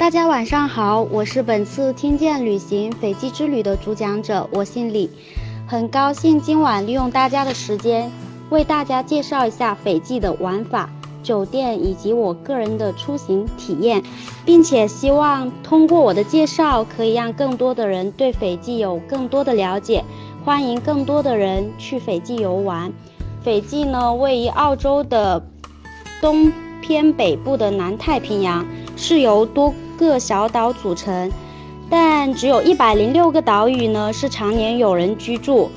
大家晚上好，我是本次听见旅行斐济之旅的主讲者，我姓李，很高兴今晚利用大家的时间，为大家介绍一下斐济的玩法、酒店以及我个人的出行体验，并且希望通过我的介绍，可以让更多的人对斐济有更多的了解，欢迎更多的人去斐济游玩。斐济呢，位于澳洲的东偏北部的南太平洋，是由多个小岛组成，但只有一百零六个岛屿呢是常年有人居住。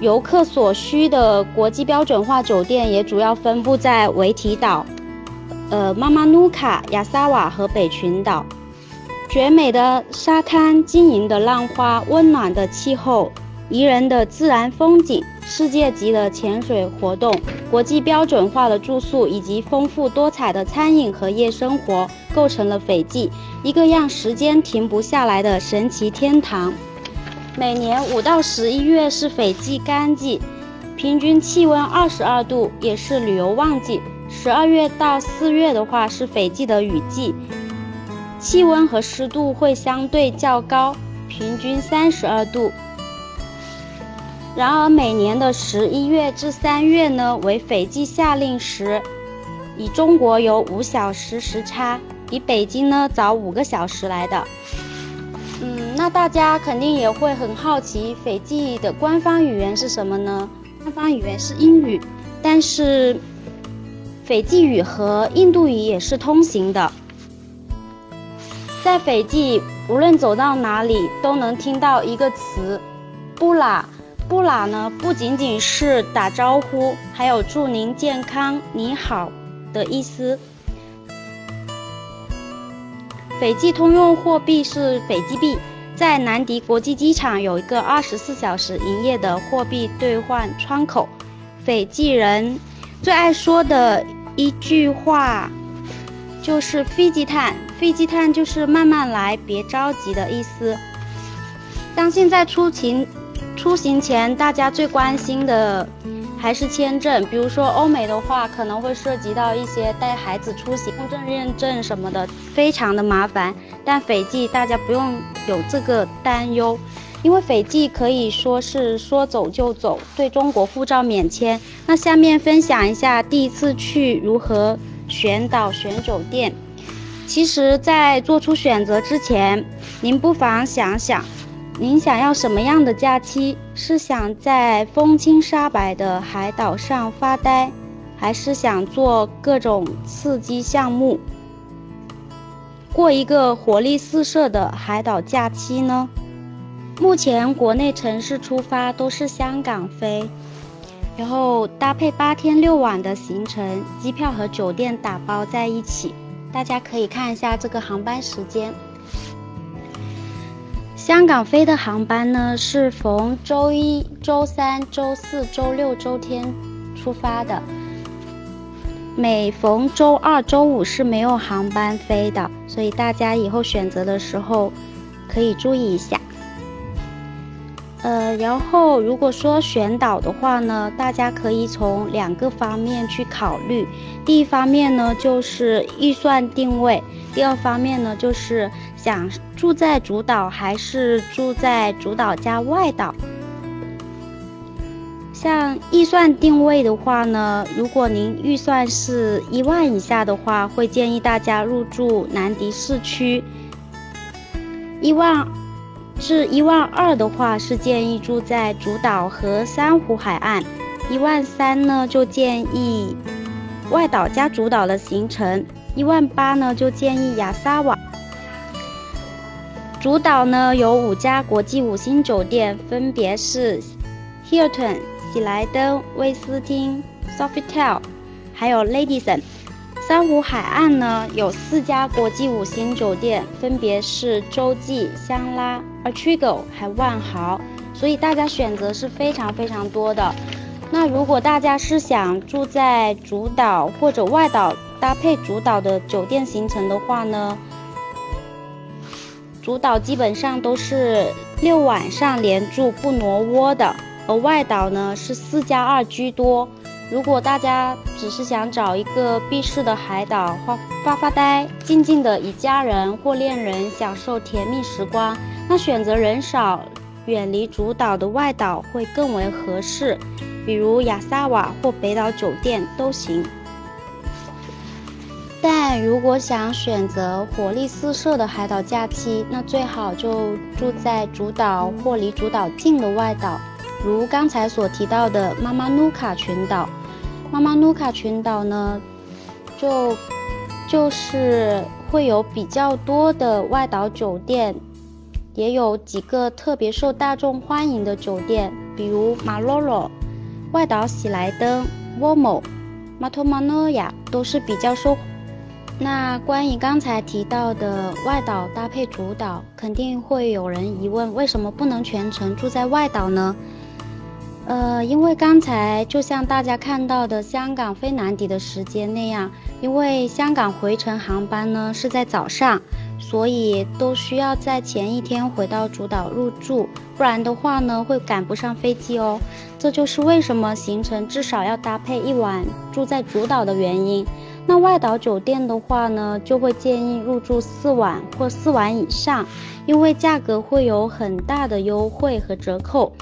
游客所需的国际标准化酒店也主要分布在维提岛、呃妈妈努卡、亚萨瓦和北群岛。绝美的沙滩、晶莹的浪花、温暖的气候、宜人的自然风景。世界级的潜水活动、国际标准化的住宿以及丰富多彩的餐饮和夜生活，构成了斐济一个让时间停不下来的神奇天堂。每年五到十一月是斐济干季，平均气温二十二度，也是旅游旺季。十二月到四月的话是斐济的雨季，气温和湿度会相对较高，平均三十二度。然而，每年的十一月至三月呢，为斐济夏令时，以中国有五小时时差，比北京呢早五个小时来的。嗯，那大家肯定也会很好奇，斐济的官方语言是什么呢？官方语言是英语，但是斐济语和印度语也是通行的。在斐济，无论走到哪里，都能听到一个词“布拉”。布拉呢，不仅仅是打招呼，还有祝您健康、你好的意思。斐济通用货币是斐济币，在南迪国际机场有一个二十四小时营业的货币兑换窗口。斐济人最爱说的一句话就是“飞机探”，飞机探就是慢慢来，别着急的意思。当现在出勤。出行前，大家最关心的还是签证。比如说欧美的话，可能会涉及到一些带孩子出行、公证认证什么的，非常的麻烦。但斐济大家不用有这个担忧，因为斐济可以说是说走就走，对中国护照免签。那下面分享一下第一次去如何选岛选酒店。其实，在做出选择之前，您不妨想想。您想要什么样的假期？是想在风清沙白的海岛上发呆，还是想做各种刺激项目，过一个活力四射的海岛假期呢？目前国内城市出发都是香港飞，然后搭配八天六晚的行程，机票和酒店打包在一起。大家可以看一下这个航班时间。香港飞的航班呢是逢周一、周三、周四周六、周天出发的，每逢周二、周五是没有航班飞的，所以大家以后选择的时候可以注意一下。呃，然后如果说选岛的话呢，大家可以从两个方面去考虑。第一方面呢，就是预算定位；第二方面呢，就是想住在主岛还是住在主岛加外岛。像预算定位的话呢，如果您预算是一万以下的话，会建议大家入住南迪市区。一万。至一万二的话，是建议住在主岛和珊瑚海岸；一万三呢，就建议外岛加主岛的行程；一万八呢，就建议亚萨瓦。主岛呢有五家国际五星酒店，分别是 Hilton 喜来登、威斯汀、Sofitel，还有 Ladison。珊瑚海岸呢有四家国际五星酒店，分别是洲际、香拉、Atrigo 还万豪，所以大家选择是非常非常多的。那如果大家是想住在主岛或者外岛搭配主岛的酒店行程的话呢，主岛基本上都是六晚上连住不挪窝的，而外岛呢是四加二居多。如果大家只是想找一个避世的海岛发发发呆，静静的与家人或恋人享受甜蜜时光，那选择人少、远离主岛的外岛会更为合适，比如亚萨瓦或北岛酒店都行。但如果想选择活力四射的海岛假期，那最好就住在主岛或离主岛近的外岛，如刚才所提到的妈妈努卡群岛。妈妈努卡群岛呢，就就是会有比较多的外岛酒店，也有几个特别受大众欢迎的酒店，比如马洛罗、外岛喜来登、沃某、马托马诺亚都是比较受。那关于刚才提到的外岛搭配主岛，肯定会有人疑问：为什么不能全程住在外岛呢？呃，因为刚才就像大家看到的香港飞南迪的时间那样，因为香港回程航班呢是在早上，所以都需要在前一天回到主岛入住，不然的话呢会赶不上飞机哦。这就是为什么行程至少要搭配一晚住在主岛的原因。那外岛酒店的话呢，就会建议入住四晚或四晚以上，因为价格会有很大的优惠和折扣。